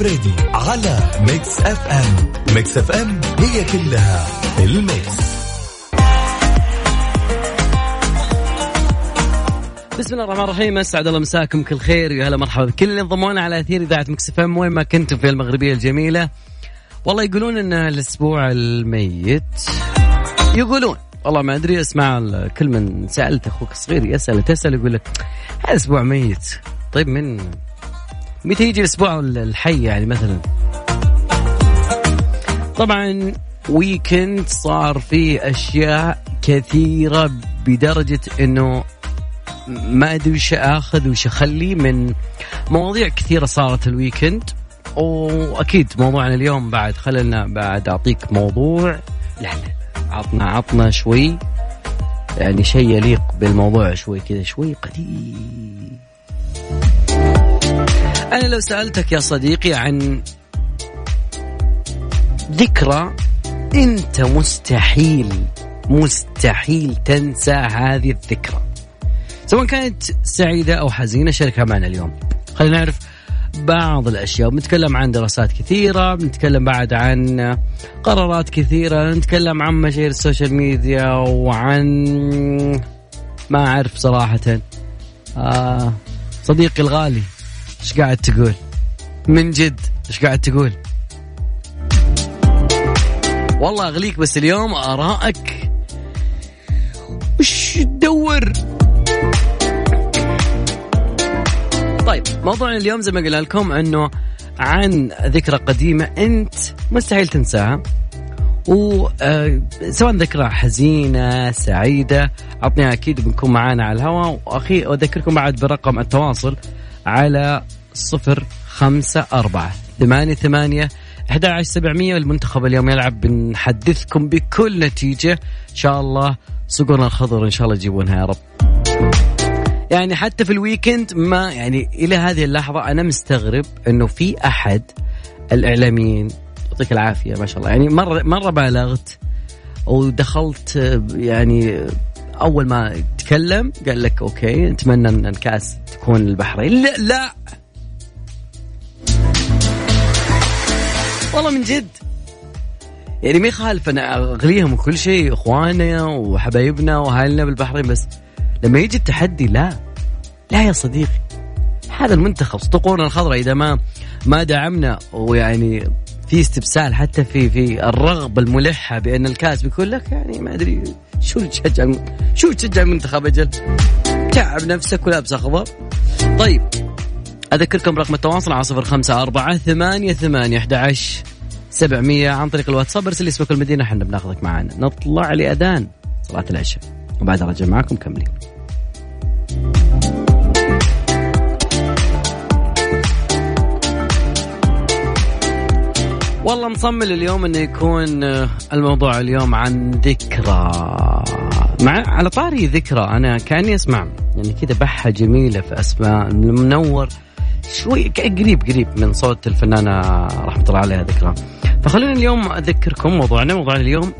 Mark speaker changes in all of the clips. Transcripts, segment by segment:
Speaker 1: الفريدي على Mix FM. Mix FM هي كلها ال Mix.
Speaker 2: بسم الله الرحمن الرحيم أسعد الله مساكم كل خير ويا هلا مرحبا بكل اللي انضمونا على أثير إذاعة Mix FM وين ما كنتم في المغربية الجميلة. والله يقولون إن الأسبوع الميت يقولون والله ما أدري أسمع كل من سألت أخوك الصغير يسأل تسأل يقول لك هذا أسبوع ميت. طيب من متى يجي الأسبوع الحي يعني مثلا؟ طبعا weekend صار فيه أشياء كثيرة بدرجة إنه ما أدري وش أخذ وش أخلي من مواضيع كثيرة صارت ال weekend وأكيد موضوعنا اليوم بعد خلينا بعد أعطيك موضوع لا لا عطنا عطنا شوي يعني شيء يليق بالموضوع شوي كذا شوي قديم. أنا لو سألتك يا صديقي عن ذكرى أنت مستحيل مستحيل تنسى هذه الذكرى. سواء كانت سعيدة أو حزينة شاركها معنا اليوم. خلينا نعرف بعض الأشياء. بنتكلم عن دراسات كثيرة بنتكلم بعد عن قرارات كثيرة نتكلم عن مشاهير السوشيال ميديا وعن ما أعرف صراحة. آه صديقي الغالي. إيش قاعد تقول؟ من جد إيش قاعد تقول؟ والله أغليك بس اليوم آرائك وش تدور؟ طيب موضوعنا اليوم زي ما قلنا لكم إنه عن ذكرى قديمة أنت مستحيل تنساها. وسواء ذكرى حزينة سعيدة عطنيها أكيد بنكون معانا على الهواء. وأخي أذكركم بعد برقم التواصل على صفر خمسة أربعة ثمانية ثمانية 11700 المنتخب اليوم يلعب بنحدثكم بكل نتيجة. إن شاء الله صقرنا الخضر إن شاء الله يجيبونها يا رب. يعني حتى في ال weekend ما يعني إلى هذه اللحظة أنا مستغرب إنه في أحد الإعلاميين يعطيك العافية ما شاء الله. يعني مرة مرة بالغت ودخلت يعني أول ما تكلم قال لك okay نتمنى إن الكأس تكون البحرين لا لا. والله من جد. يعني ما يخالف أنا أغليهم وكل شيء إخواننا وحبايبنا وأهالينا بالبحرين بس لما يجي التحدي لا. لا يا صديقي. هذا المنتخب صدقونا الخضراء إذا ما ما دعمنا ويعني في استبسال حتى في في الرغبة الملحة بأن الكاس بيكون لك يعني ما أدري شو تشجع شو تشجع المنتخب أجل؟ تعب نفسك ولابس اخضر طيب أذكركم رقم التواصل على صفر خمسة أربعة ثمانية ثمانية أحد سبعمية عن طريق الواتساب. ارسل اسمك المدينة إحنا بناخذك معنا نطلع لأذان صلاة العشاء. وبعد رجع معكم كملين والله مصمل اليوم إنه يكون آه، الموضوع اليوم عن ذكرى. مع على طاري ذكرى أنا كأني أسمع يعني كذا بحة جميلة في أسماء منور شوي قريب قريب من صوت الفنانة رحمة الله عليها ذكرى. فخلينا اليوم أذكركم موضوعنا. موضوعنا اليوم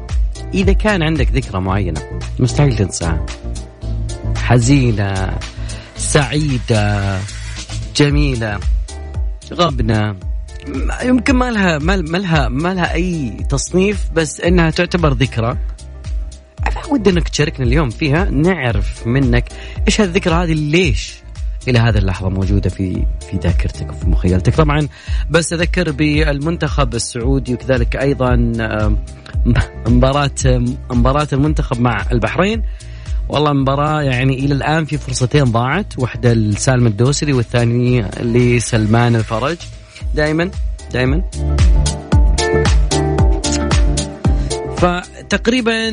Speaker 2: إذا كان عندك ذكرى معينة مستحيل تنساها. حزينة سعيدة جميلة غبنة يمكن ما لها ما لها ما لها أي تصنيف بس إنها تعتبر ذكرى. ودي أنك تشاركنا اليوم فيها نعرف منك إيش هالذكرى هذه ليش إلى هذه اللحظة موجودة في في ذاكرتك وفي مخيلتك طبعا. بس أذكر بالمنتخب السعودي وكذلك أيضا مباراة مباراة المنتخب مع البحرين. والله مباراة يعني إلى الآن في فرصتين ضاعت واحدة لسالم الدوسري والثانية لسلمان الفرج. دائما دائما فتقريبا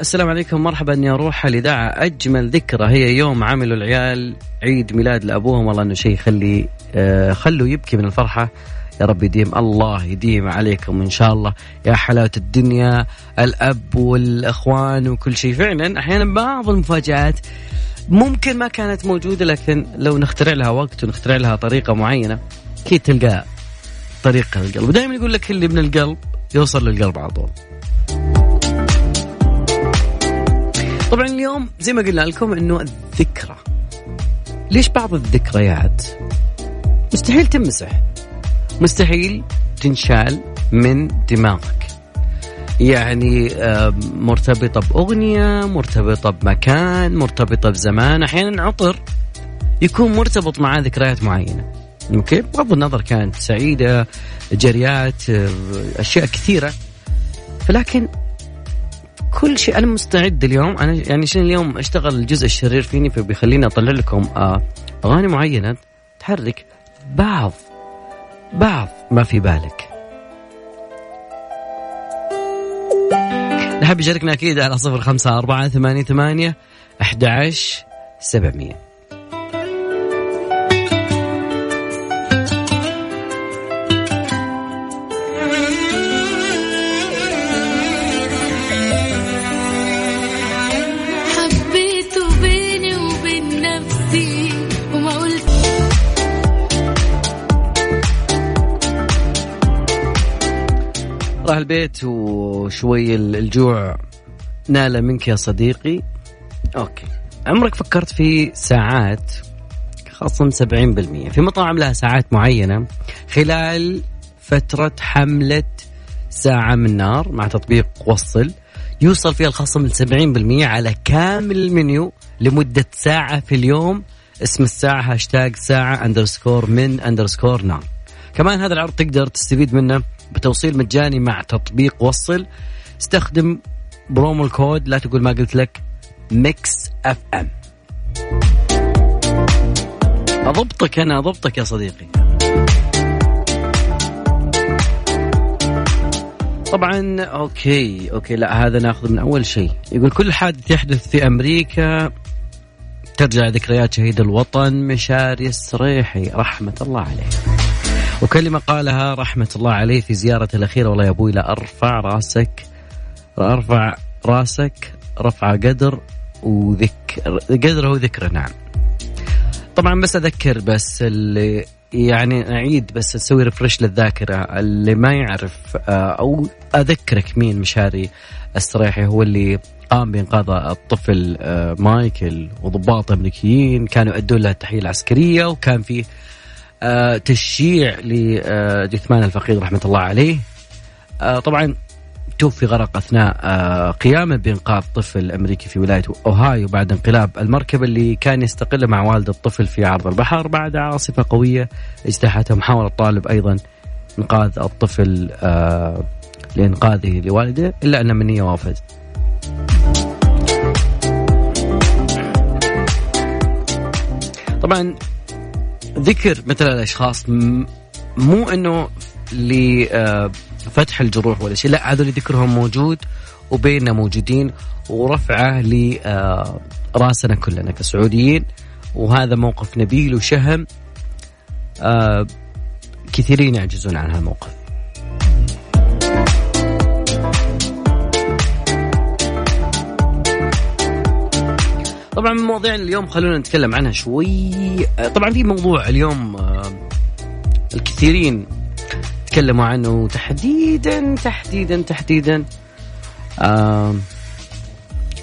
Speaker 2: السلام عليكم مرحبا يا روح الاذاعه أجمل ذكرى. هي يوم عملوا العيال عيد ميلاد لأبوهم. والله إنه شيء يخلي آه، خلوا يبكي من الفرحة. يا رب يديم الله يديم عليكم إن شاء الله. يا حلاوة الدنيا الأب والأخوان وكل شيء. فعلا أحيانا بعض المفاجآت ممكن ما كانت موجودة لكن لو نخترع لها وقت ونخترع لها طريقة معينة أكيد تلقى طريقة للقلب. ودائما يقول لك اللي من القلب يوصل للقلب على طول. طبعا اليوم زي ما قلنا لكم إنه الذكرى. ليش بعض الذكريات؟ مستحيل تمسح مستحيل تنشال من دماغك. يعني مرتبطة بأغنية مرتبطة بمكان مرتبطة بزمان أحيانا عطر. يكون مرتبط مع ذكريات معينة. أوكي؟ بغض النظر كانت سعيدة جريات آه، أشياء كثيرة. فلكن كل شيء. أنا مستعد اليوم. أنا يعني عشان اليوم أشتغل الجزء الشرير فيني فبيخليني أطلع لكم آه، أغاني معينة تحرك بعض بعض ما في بالك. نحب يشاركنا أكيد على صفر خمسة أربعة ثمانية ثمانية أحد عشر سبعمية. راح البيت وشوي الجوع ناله منك يا صديقي. okay. عمرك فكرت في ساعات خصم 70% في مطاعم لها ساعات معينة خلال فترة حملة ساعة من نار مع تطبيق وصل يوصل فيها الخصم ل 70% على كامل المنيو لمدة ساعة في اليوم. اسم الساعة هاشتاج ساعة underscore من underscore نار. كمان هذا العرض تقدر تستفيد منه بتوصيل مجاني مع تطبيق وصل. استخدم promo ال code لا تقول ما قلت لك Mix FM. اضبطك أنا اضبطك يا صديقي. طبعا okay okay لا هذا ناخذ من أول شيء. يقول كل حادث يحدث في أمريكا ترجع ذكريات شهيد الوطن مشاري السريحي رحمة الله عليه. وكلمة قالها رحمة الله عليه في زيارته الأخيرة والله يا أبوي لا أرفع رأسك أرفع رأسك رفع قدر وذكر قدره وذكره نعم. طبعا بس أذكر بس اللي يعني أعيد بس أسوي ريفرش للذاكرة اللي ما يعرف آه، أو أذكرك مين مشاري السريحي هو اللي قام بإنقاذ الطفل آه، مايكل وضباط أمريكيين كانوا يؤدون له التحية العسكرية وكان فيه آه، تشييع لجثمان الفقيد رحمة الله عليه. آه، طبعا توفي غرق أثناء آه، قيامه بإنقاذ طفل أمريكي في ولاية أوهايو بعد انقلاب المركبة اللي كان يستقل مع والد الطفل في عرض البحر بعد عاصفة قوية اجتاحتها محاولة طالب أيضا إنقاذ الطفل لإنقاذه لوالده إلا أن منية وافت طبعا ذكر مثل الأشخاص مو إنه لفتح الجروح ولا شيء لا هذول ذكرهم موجود وبيننا موجودين ورفعه لراسنا كلنا كسعوديين. وهذا موقف نبيل وشهم كثيرين يعجزون عن هذا طبعا من مواضيع اليوم خلونا نتكلم عنها شوي. طبعا في موضوع اليوم آه، الكثيرين تكلموا عنه تحديدا تحديدا تحديدا. آه،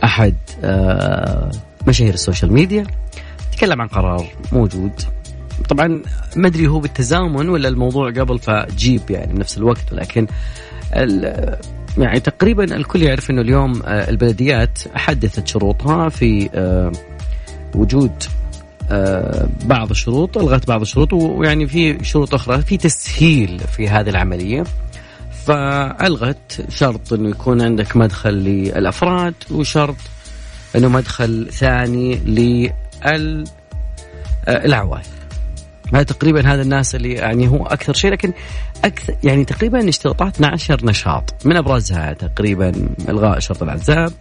Speaker 2: أحد آه، مشاهير السوشيال ميديا تكلم عن قرار موجود. طبعا ما أدري هو بالتزامن ولا الموضوع قبل فجيب يعني بنفس الوقت ولكن يعني تقريبا الكل يعرف إنه اليوم آه، البلديات حدثت شروطها في آه، وجود آه، بعض الشروط ألغت بعض الشروط ويعني في شروط أخرى في تسهيل في هذه العملية. فألغت شرط إنه يكون عندك مدخل للأفراد وشرط إنه مدخل ثاني للعوائل. هذا تقريبا هذا الناس اللي يعني هو أكثر شيء لكن أكثر يعني تقريبا اشتراطات 12 نشاط من أبرزها تقريبا إلغاء شرط العزاب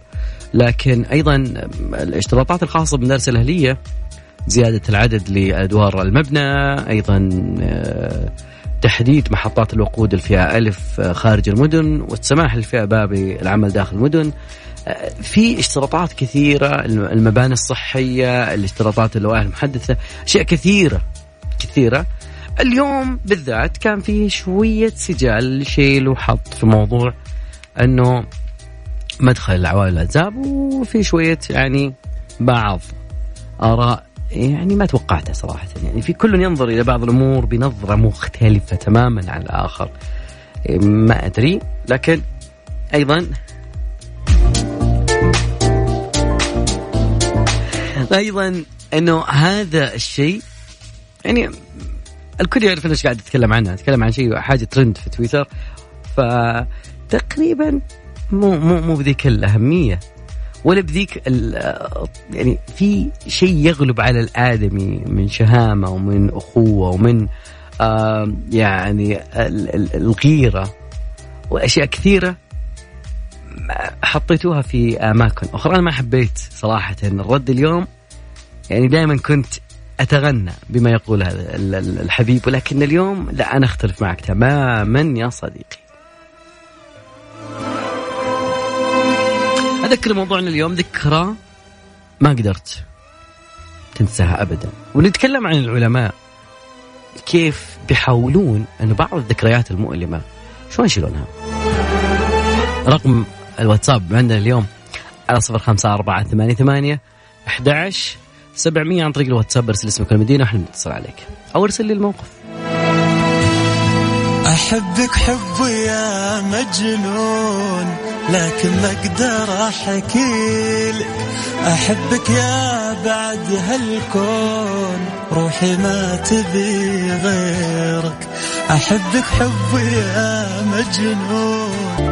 Speaker 2: لكن أيضا الاشتراطات الخاصة بالمدارس الأهلية زيادة العدد لأدوار المبنى أيضا آه، تحديد محطات الوقود الفئة ألف آه، خارج المدن والسماح للفئة باء بالعمل داخل المدن. آه، في اشتراطات كثيرة المباني الصحية الاشتراطات اللوائح المحدثة أشياء كثيرة. اليوم بالذات كان في شوية سجال شيل وحط في موضوع أنه مدخل العوائل الأحزاب وفي شوية يعني بعض آراء يعني ما توقعته صراحة. يعني في كل ينظر إلى بعض الأمور بنظرة مختلفة تماما عن الآخر. ما أدري لكن أيضا أيضا أنه هذا الشيء يعني الكل يعرف إيش قاعد اتكلم عنها اتكلم عن شيء حاجة ترند في تويتر. فتقريبا مو مو مو بذيك الأهمية ولا بذيك يعني في شيء يغلب على الآدمي من شهامة ومن أخوة ومن آه يعني الغيرة وأشياء كثيرة حطيتوها في آماكن أخرى. أنا ما حبيت صراحة الرد اليوم يعني دائما كنت أتغنى بما يقول هذا الحبيب ولكن اليوم لا أنا أختلف معك تماما يا صديقي. أذكر موضوعنا اليوم ذكرى ما قدرت تنساها ابدا. ونتكلم عن العلماء كيف بيحاولون انه بعض الذكريات المؤلمة شلون يشيلونها؟ رقم الواتساب عندنا اليوم على صفر خمسة أربعة ثمانية ثمانية أحد 700 عن طريق الواتساب ارسل اسمك المدينة وإحنا نتصل عليك. أو ارسل لي الموقف.
Speaker 3: أحبك حب يا مجنون لكن ما أقدر أحكي لك. أحبك يا بعد هالكون روحي ما تبي غيرك. أحبك حب يا مجنون.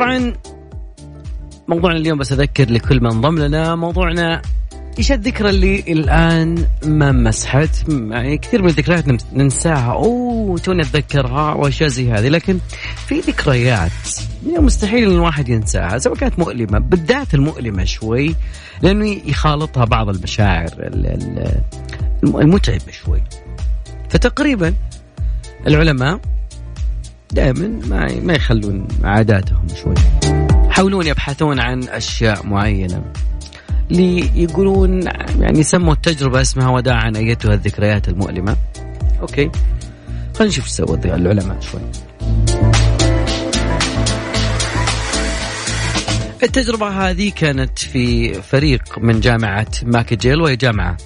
Speaker 2: طبعا موضوعنا اليوم بس أذكر لكل من انضم لنا موضوعنا إيش الذكرى اللي الآن ما مسحت. يعني كثير من الذكريات ننساها. أوه توني أتذكرها واشياء زي هذه. لكن في ذكريات مستحيل إن الواحد ينساها سواء كانت مؤلمة بالذات المؤلمة شوي لأنه يخالطها بعض المشاعر المتعبة شوي. فتقريبا العلماء دائما ما ما يخلون عاداتهم شوي. يحاولون يبحثون عن أشياء معينة ليقولون يعني سموا التجربة اسمها وداعا أيتها الذكريات المؤلمة. okay. خلينا نشوف إيش سووا العلماء شوي. التجربة هذه كانت في فريق من جامعة ماكجيل وهي جامعة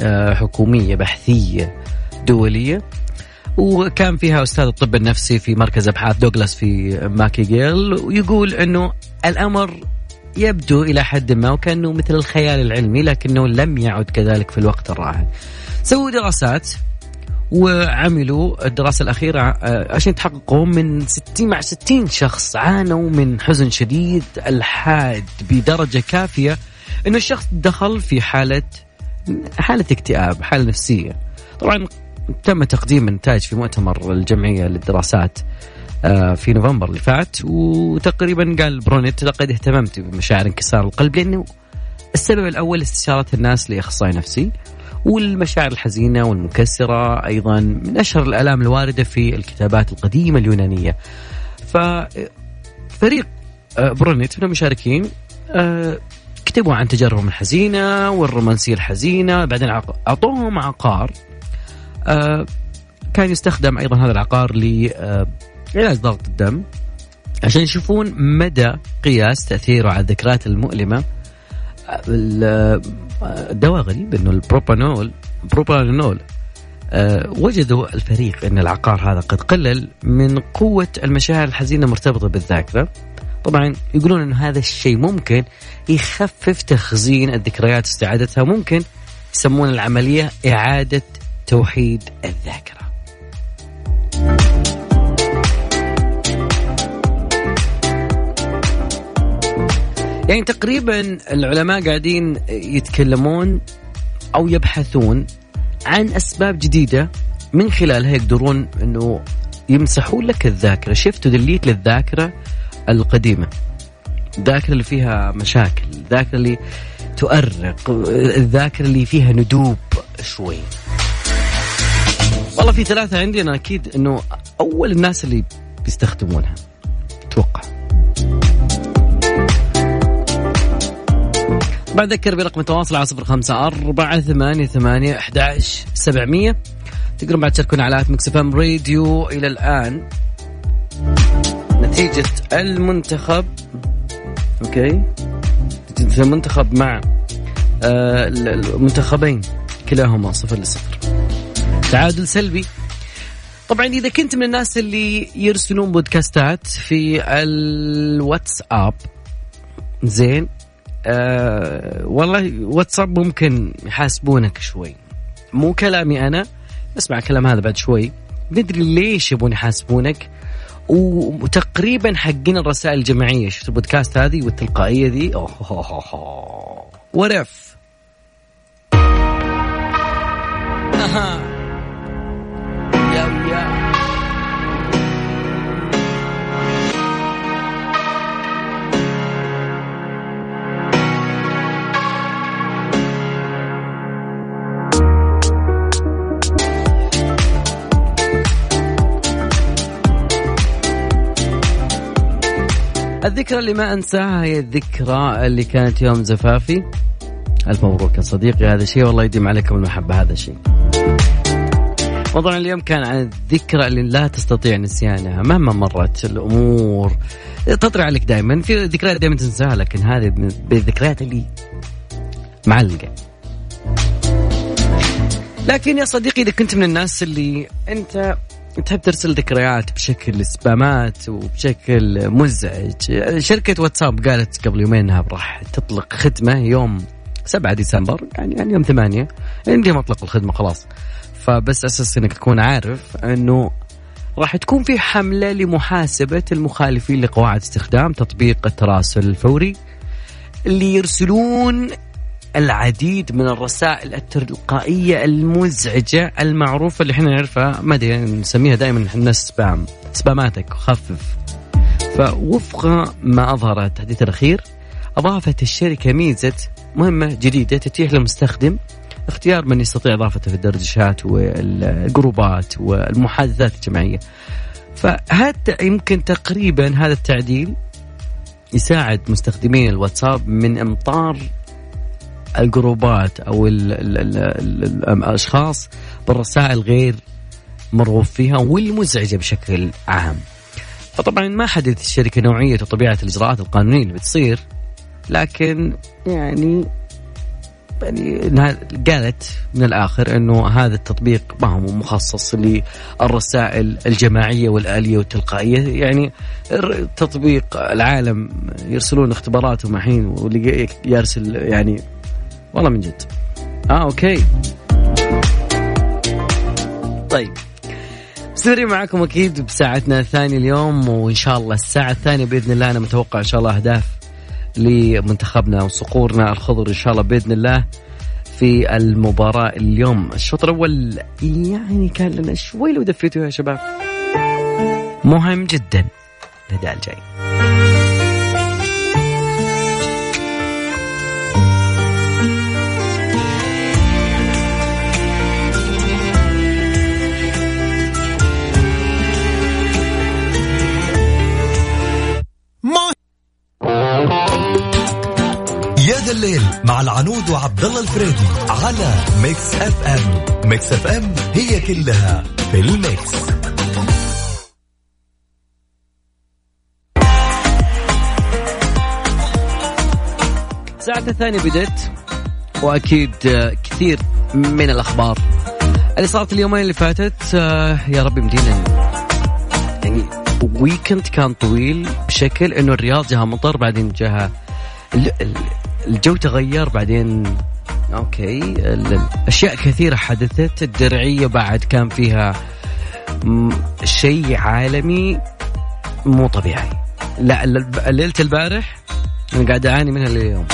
Speaker 2: آه، حكومية بحثية دولية. وكان فيها أستاذ الطب النفسي في مركز أبحاث دوغلاس في ماكجيل ويقول إنه الأمر يبدو إلى حد ما وكأنه مثل الخيال العلمي لكنه لم يعد كذلك في الوقت الراهن. سووا دراسات وعملوا الدراسة الأخيرة آه، عشان يتحققوا من 60 مع 60 شخص عانوا من حزن شديد الحاد بدرجة كافية أنه الشخص دخل في حالة حالة اكتئاب حالة نفسية طبعا تم تقديم النتائج في مؤتمر الجمعية للدراسات آه، في نوفمبر اللي فات وتقريبا قال برونيت لقد اهتممت بمشاعر انكسار القلب لأنه السبب الأول استشارة الناس لإخصائي نفسي والمشاعر الحزينة والمكسرة أيضا من أشهر الألام الواردة في الكتابات القديمة اليونانية. ففريق آه، برونيت من المشاركين آه، كتبوا عن تجاربهم الحزينة والرومانسية الحزينة بعدين أعطوهم عقار كان يستخدم أيضا هذا العقار لعلاج ضغط الدم عشان يشوفون مدى قياس تأثيره على الذكريات المؤلمة الدواء غريب انه البروبانول بروبانول وجدوا الفريق أن العقار هذا قد قلل من قوة المشاعر الحزينة المرتبطة بالذاكرة. طبعا يقولون انه هذا الشيء ممكن يخفف تخزين الذكريات استعادتها ممكن يسمون العملية إعادة توحيد الذاكرة. يعني تقريبا العلماء قاعدين يتكلمون أو يبحثون عن أسباب جديدة من خلالها يقدرون إنه يمسحون لك الذاكرة، شفت دليت للذاكرة القديمة. الذاكرة اللي فيها مشاكل، الذاكرة اللي تؤرق، الذاكرة اللي فيها ندوب شوي. والله في ثلاثة عندي أنا أكيد أنه أول الناس اللي بيستخدمونها. أتوقع. طبعا ذكر برقم التواصل على صفر خمسة أربعة ثمانية ثمانية أحداش سبعمية. تقدرون بعد تشاركون على Mix FM radio إلى الآن. نتيجة المنتخب. أوكي. نتيجة المنتخب مع آه المنتخبين كلاهما صفر لصفر. تعادل سلبي. طبعا إذا كنت من الناس اللي يرسلون بودكاستات في الواتساب زين آه والله واتساب ممكن يحاسبونك شوي. مو كلامي أنا اسمع الكلام هذا بعد شوي. ندري ليش يبون يحاسبونك. وتقريبا حقين الرسائل الجماعية شفت البودكاست هذه والتلقائية ذي؟ اوه ورف الذكرى اللي ما أنساها هي الذكرى اللي كانت يوم زفافي. ألف مبروك يا صديقي هذا شيء والله يديم عليكم المحبة هذا شيء. موضوع اليوم كان عن الذكرى اللي لا تستطيع نسيانها مهما مرت الأمور. تطري عليك دائما في ذكريات دائما تنساها لكن هذه من الذكريات اللي معلقة. لكن يا صديقي إذا كنت من الناس اللي أنت تحب ترسل ذكريات بشكل سبامات وبشكل مزعج. شركة واتساب قالت قبل يومين إنها راح تطلق خدمة يوم 7 ديسمبر يعني, يعني يوم 8 عندي مطلق الخدمة خلاص. فبس أساس إنك تكون عارف إنه راح تكون في حملة لمحاسبة المخالفين لقواعد استخدام تطبيق التراسل الفوري اللي يرسلون العديد من الرسائل التلقائية المزعجة المعروفة اللي إحنا نعرفها ما أدري نسميها دائما الناس spam سباماتك خفف فوفق ما أظهر التحديث الأخير أضافت الشركة ميزة مهمة جديدة تتيح للمستخدم اختيار من يستطيع إضافته في الدردشات والجروبات والمحادثات الجماعية. فهذا يمكن تقريبا هذا التعديل يساعد مستخدمين الواتساب من إمطار الجروبات أو ال ال ال ال الأشخاص بالرسائل غير مرغوب فيها والمزعجة بشكل عام. فطبعا ما حددت الشركة نوعية وطبيعه الإجراءات القانونية اللي بتصير لكن يعني يعني قالت من الآخر إنه هذا التطبيق ما هو مخصص للرسائل الجماعية والآلية والتلقائية يعني تطبيق العالم يرسلون اختباراتهم الحين واللي يرسل يعني والله من جد. آه أوكي. طيب. مستمرين معكم أكيد بساعتنا الثانية اليوم وإن شاء الله الساعة الثانية بإذن الله أنا متوقع إن شاء الله أهداف لمنتخبنا وصقورنا الخضر إن شاء الله بإذن الله في المباراة اليوم. الشوط الأول يعني كان لنا شوي لو دفيتوا يا شباب. مهم جدا. الأداء الجاي.
Speaker 1: يا ذا الليل مع العنود وعبد الله الفريدي على Mix FM. Mix FM هي كلها في الميكس.
Speaker 2: الساعة الثانية بدت وأكيد كثير من الأخبار. اللي صارت اليومين اللي فاتت يا رب يمدينا يعني weekend كان طويل بشكل إنه الرياض جاها مطر بعدين جاها الجو تغير بعدين أوكي. أشياء كثيرة حدثت الدرعية بعد كان فيها شيء عالمي مو طبيعي. لا ليلة البارح أنا قاعد أعاني منها اليوم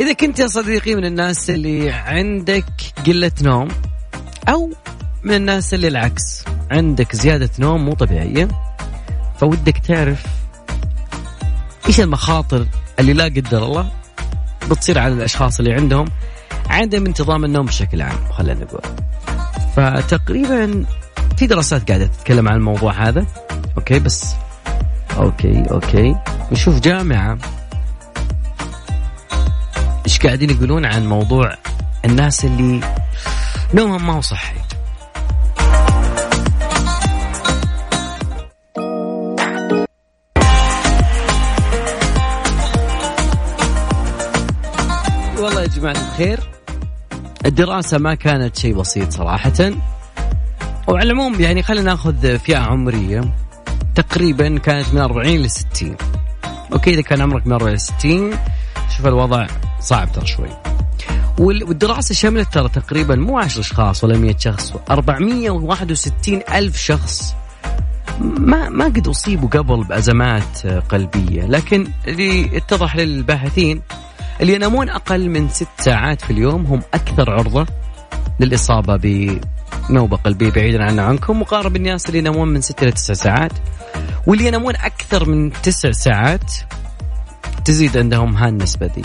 Speaker 2: إذا كنت يا صديقي من الناس اللي عندك قلة نوم أو من الناس اللي العكس عندك زيادة نوم مو طبيعية فودك تعرف إيش المخاطر اللي لا قدر الله بتصير على الأشخاص اللي عندهم عدم انتظام النوم بشكل عام خلينا نقول. فتقريبا في دراسات قاعدة تتكلم عن الموضوع هذا. okay بس okay okay. نشوف جامعة إيش قاعدين يقولون عن موضوع الناس اللي نومهم ما هو صحي. والله يا جماعة الخير الدراسة ما كانت شيء بسيط صراحة. وعلى العموم يعني خلينا ناخذ فئة عمرية. تقريبا كانت من 40 ل 60 أوكي إذا كان عمرك من 40 ل 60 شوف الوضع صعب ترى شوي. وال- والدراسة شملت ترى تقريبا مو 10 أشخاص ولا 100 شخص 461 ألف شخص. ما ما قد أصيبوا قبل بأزمات قلبية لكن اللي اتضح للباحثين اللي ينامون أقل من ست ساعات في اليوم هم أكثر عرضة للإصابة بنوبه قلبيه بعيدا عنا عنكم. مقارنه بالناس اللي ينامون من ست إلى تسع ساعات. واللي ينامون أكثر من تسع ساعات تزيد عندهم هالنسبه دي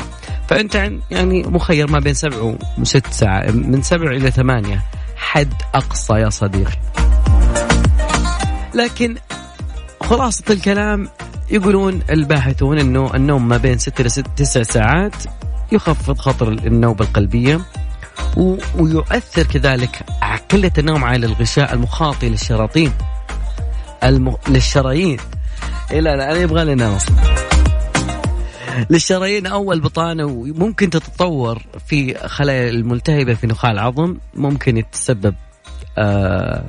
Speaker 2: فأنت عن- يعني مخير ما بين سبع وست ساعات من سبع إلى ثمانية. حد أقصى يا صديقي. لكن خلاصة الكلام يقولون الباحثون إنه النوم ما بين ست إلى ست تسع ساعات يخفض خطر النوبة القلبية و- ويؤثر كذلك قلة النوم على الغشاء المخاطي للشراطين. الم... للشرايين. إيه لا لا أنا يبغى لي انام أصلا للشرايين أو البطانه وممكن تتطور في خلايا الملتهبة في نخاع العظم ممكن يتسبب آه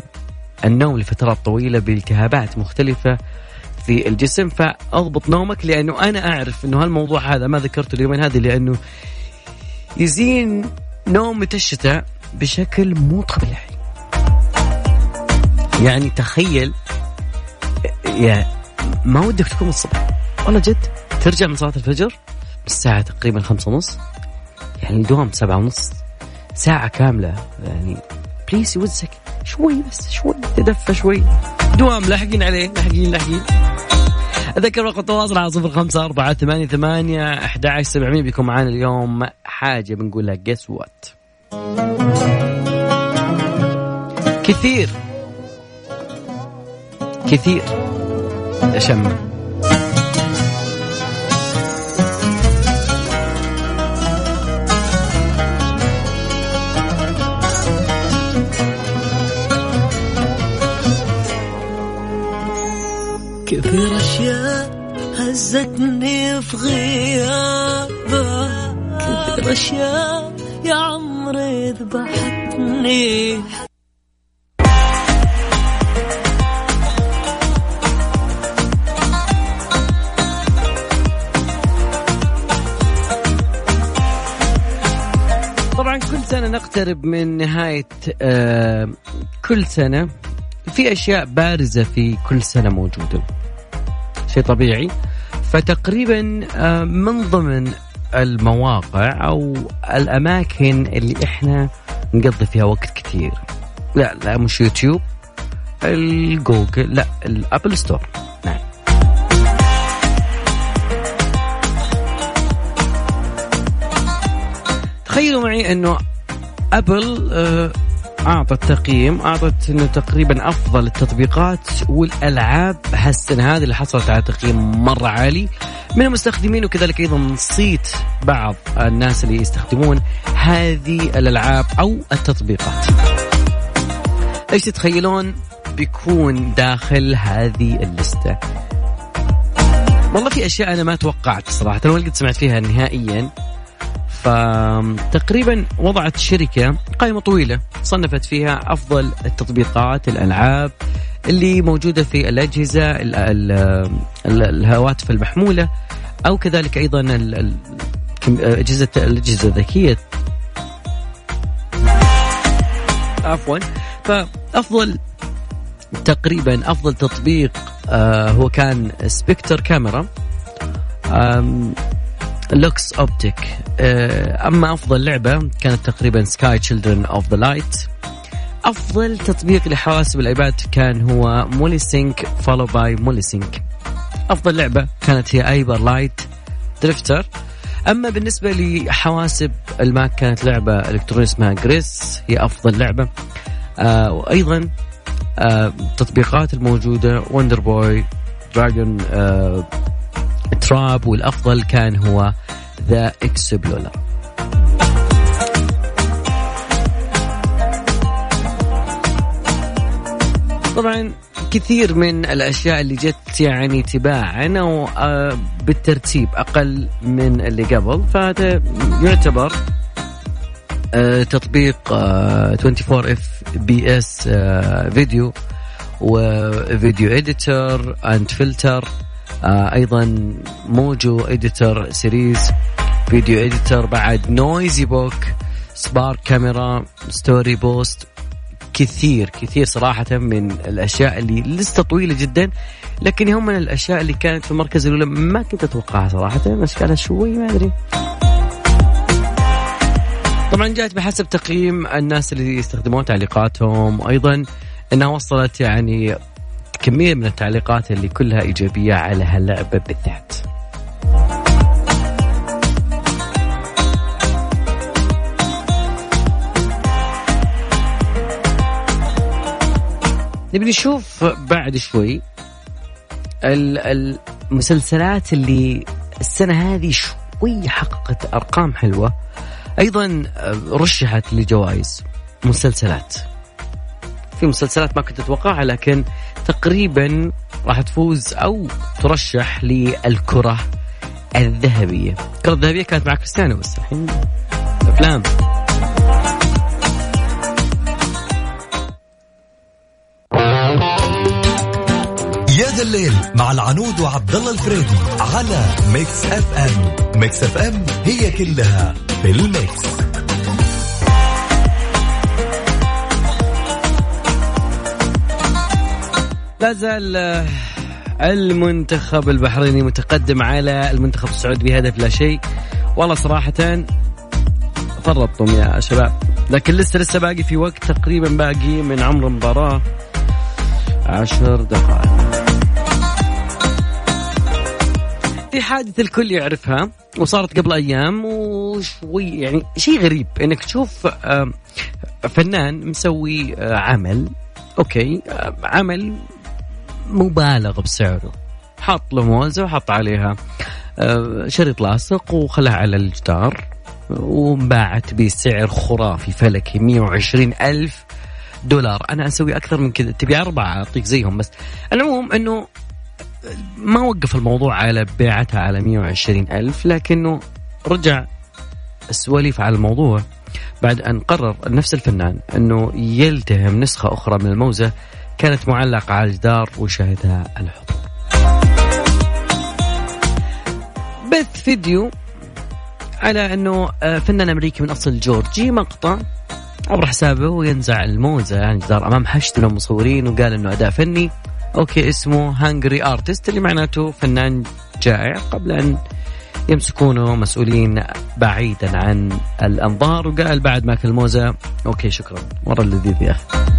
Speaker 2: النوم لفترات طويلة بالتهابات مختلفة في الجسم فأضبط نومك لأنه أنا أعرف إنه هالموضوع هذا ما ذكرته اليومين هذه لأنه يزين نومة الشتاء بشكل مو طبيعي. يعني تخيل يعني ما ودك تقوم الصبح؟ والله جد. ترجع من صلاة الفجر الساعة تقريبا خمسة ونص يعني الدوام سبعة ونص ساعة كاملة يعني please يوزك شوي بس شوي. تدفى شوي. دوام لاحقين عليه لاحقين لاحقين. أذكر رقم التواصل على صفر خمسة أربعة ثمانية ثمانية أحد عشر سبعمية. بيكون معانا اليوم حاجة بنقولها guess what. كثير. كثير. أشم
Speaker 3: كثير أشياء هزتني في غيابك كثير أشياء يا عمري ذبحتني.
Speaker 2: طبعا كل سنة نقترب من نهاية آه كل سنة. في أشياء بارزة في كل سنة موجودة. شيء طبيعي. فتقريبا آه من ضمن المواقع أو الأماكن اللي إحنا نقضي فيها وقت كثير لا لا مش يوتيوب الجوجل لا ال Apple Store. نعم. تخيلوا معي أنه Apple آه، أعطت تقييم أعطت إنه تقريبا أفضل التطبيقات والألعاب هالسنة هذه اللي حصلت على تقييم مرة عالي من المستخدمين وكذلك أيضا صيت بعض الناس اللي يستخدمون هذه الألعاب أو التطبيقات. إيش تتخيلون بيكون داخل هذه اللستة؟ والله في أشياء أنا ما توقعت صراحة ولا قد سمعت فيها نهائيا فتقريبا وضعت شركة قائمة طويلة صنفت فيها أفضل التطبيقات الألعاب اللي موجودة في الأجهزة ال ال ال الهواتف المحمولة أو كذلك أيضا ال- ال- كم- أجهزة الأجهزة الذكية. عفوا. فأفضل تقريبا أفضل تطبيق آه، هو كان Spectre Camera Lux Optics أما أفضل لعبة كانت تقريبا Sky Children of the Light أفضل تطبيق لحواسب الايباد كان هو مولي سينك فولو باي مولي سينك أفضل لعبة كانت هي ايبر لايت درفتر أما بالنسبة لحواسب الماك كانت لعبة إلكترونية اسمها جريس هي أفضل لعبة. آه وأيضا آه التطبيقات الموجودة وندر بوي دراجون آه تراب والأفضل كان هو ذا اكسبلورر طبعا كثير من الأشياء اللي جت يعني تباعا أو آه، بالترتيب أقل من اللي قبل فهذا يعتبر آه، تطبيق آه، 24 FPS video و video editor and filter أيضا Mojo editor stories video editor بعد Noisy Book Spark Camera story post كثير كثير صراحة من الأشياء اللي لسه طويلة جدا لكن هم من الأشياء اللي كانت في المركز الأولى ما كنت أتوقعها صراحة كانت شوي ما أدري. طبعا جاءت بحسب تقييم الناس اللي يستخدمون تعليقاتهم وأيضا أنها وصلت يعني كمية من التعليقات اللي كلها إيجابية على هاللعبة بالذات. نبي نشوف بعد شوي ال- المسلسلات اللي السنة هذه شوي حققت أرقام حلوة. أيضا رشحت لجوائز مسلسلات. في مسلسلات ما كنت أتوقعها لكن تقريبا راح تفوز أو ترشح للكرة الذهبية. الكرة الذهبية كانت مع كريستيانو بس الحين أفلام.
Speaker 1: يا ذا الليل مع العنود وعبد الله الفريدي على Mix FM Mix FM هي كلها في الميكس
Speaker 2: زال آه، المنتخب البحريني متقدم على المنتخب السعودي بهدف لا شيء. والله صراحة فرطتم يا شباب. لكن لسه لسه باقي في وقت تقريبا باقي من عمر المباراة عشر دقائق. في حادثة الكل يعرفها وصارت قبل أيام وشوي يعني شيء غريب إنك تشوف آه، فنان مسوي آه، عمل أوكي آه، عمل مبالغ بسعره. حط له موزة وحط عليها آه، شريط لاصق وخلاها على الجدار وانباعت بسعر خرافي فلكي 120 ألف دولار. أنا أسوي أكثر من كذا تبي أربعة؟ أعطيك زيهم بس. العموم أنه ما وقف الموضوع على بيعتها على 120 ألف لكنه رجع السواليف على الموضوع بعد أن قرر نفس الفنان أنه يلتهم نسخة أخرى من الموزة كانت معلقة على الجدار وشاهدها الحضور بث فيديو على أنه آه، فنان أمريكي من أصل جورجي مقطع عبر حسابه وينزع الموزة عن الجدار أمام حشد من المصورين وقال أنه أداء فني. okay اسمه hungry artist اللي معناته فنان جائع قبل أن يمسكونه مسؤولين بعيدا عن الأنظار وقال بعد ما أكل الموزة okay شكرا. مرة لذيذ يا أخي.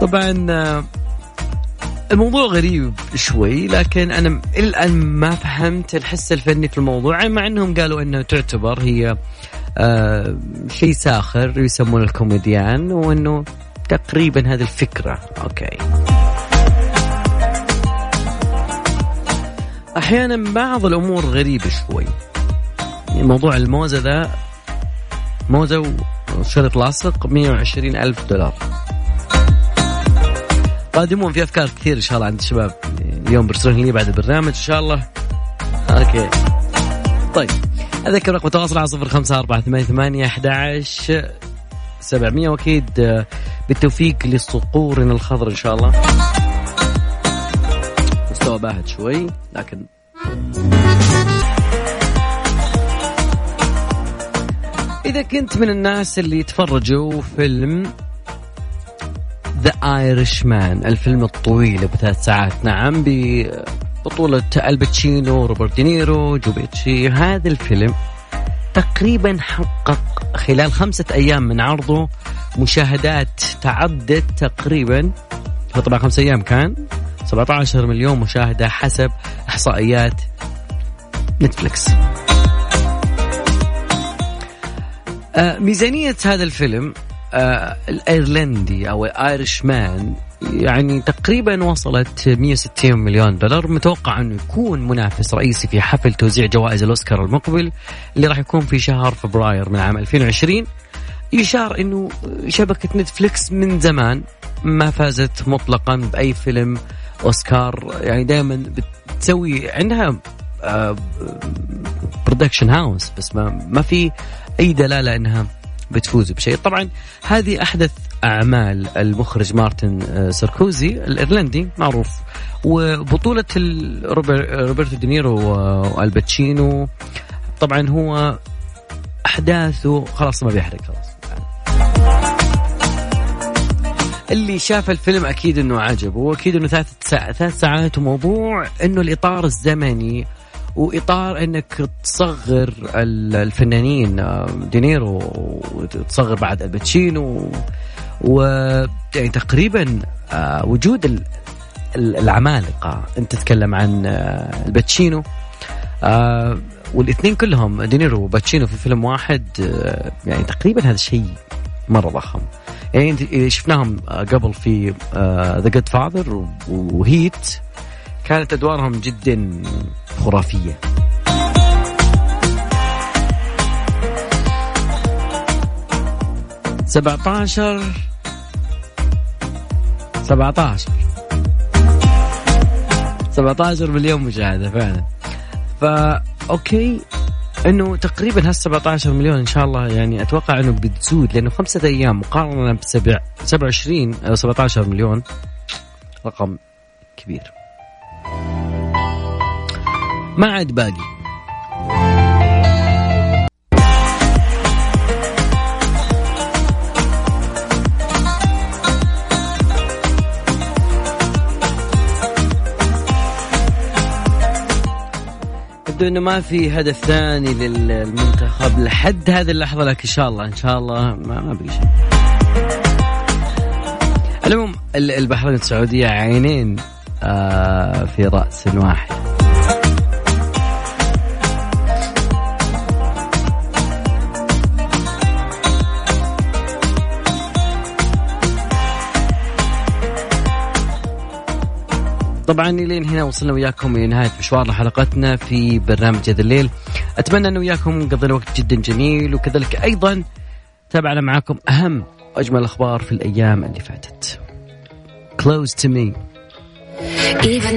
Speaker 2: طبعا الموضوع غريب شوي لكن أنا الآن ما فهمت الحس الفني في الموضوع مع إنهم قالوا إنه تعتبر هي آه شيء ساخر يسمونه الكوميديان وإنه تقريبا هذه الفكرة. okay. أحيانا بعض الأمور غريبة شوي. يعني موضوع الموزة ذا موزة وشريط لاصق 120 ألف دولار. قادمون في أفكار كثير إن شاء الله عند الشباب. اليوم بيرسلون لي بعد البرنامج إن شاء الله. okay. طيب. أذكر رقم التواصل على صفر خمسة أربعة ثمانية ثمانية أحد سبعمية. وأكيد آه، بالتوفيق لصقورنا الخضر إن شاء الله. مستوى باهت شوي لكن إذا كنت من الناس اللي يتفرجوا فيلم The Irishman الفيلم الطويل ابو ثلاث ساعات. نعم ببطولة Al Pacino روبرت دينيرو جو بيتشي. هذا الفيلم تقريبا حقق خلال خمسة أيام من عرضه مشاهدات تعدت تقريبا طبعا خمسة أيام كان 17 مليون مشاهدة حسب إحصائيات نتفلكس آه، ميزانية هذا الفيلم آه الأيرلندي أو ال Irishman يعني تقريبا وصلت 160 مليون دولار متوقع انه يكون منافس رئيسي في حفل توزيع جوائز الأوسكار المقبل اللي راح يكون في شهر فبراير من عام 2020 يشار إنه شبكة نتفليكس من زمان ما فازت مطلقا بأي فيلم أوسكار يعني دائما بتسوي عندها production house بس ما ما في أي دلالة إنها بتفوز بشيء. طبعا هذه أحدث أعمال المخرج مارتن آه، سكورسيزي الإيرلندي معروف. روبر- روبرتو دينيرو وألباتشينو. طبعا هو أحداثه خلاص ما بيحرق خلاص. اللي شاف الفيلم أكيد إنه عجبه وأكيد إنه ثلاث ساعات ثلاث ساعات وموضوع إنه الإطار الزمني وإطار إنك تصغر ال- الفنانين آه، دينيرو وتصغر بعد الباتشينو و يعني تقريبا آه، وجود ال- ال- العمالقة. أنت تتكلم عن آه، الباتشينو والإثنين كلهم دينيرو وباتشينو في فيلم واحد يعني تقريبا هذا شيء مرة ضخم. يعني انت شفناهم قبل في The Godfather و Heat. كانت أدوارهم جدا خرافية. سبعة عشر سبعة عشر سبعة عشر مليون مشاهدة فعلا. فا أوكي. إنه تقريبا هال 17 مليون إن شاء الله يعني أتوقع إنه بتزود لأنه خمسة أيام مقارنة ب 27 أو 17 مليون رقم كبير. ما عاد باقي يبدو إنه ما في هدف ثاني للمنتخب لحد هذه اللحظة لكن إن شاء الله إن شاء الله ما, ما بقي شيء. المهم ال- البحرين السعودية عينين آه في رأس واحد. طبعا لين هنا وصلنا وياكم لنهايه مشوار حلقتنا في برنامج هذا الليل. أتمنى أنه وياكم قضينا وقت جدا جميل وكذلك أيضا تابعنا معاكم أهم واجمل الاخبار في الأيام اللي فاتت. Close to me.
Speaker 4: Even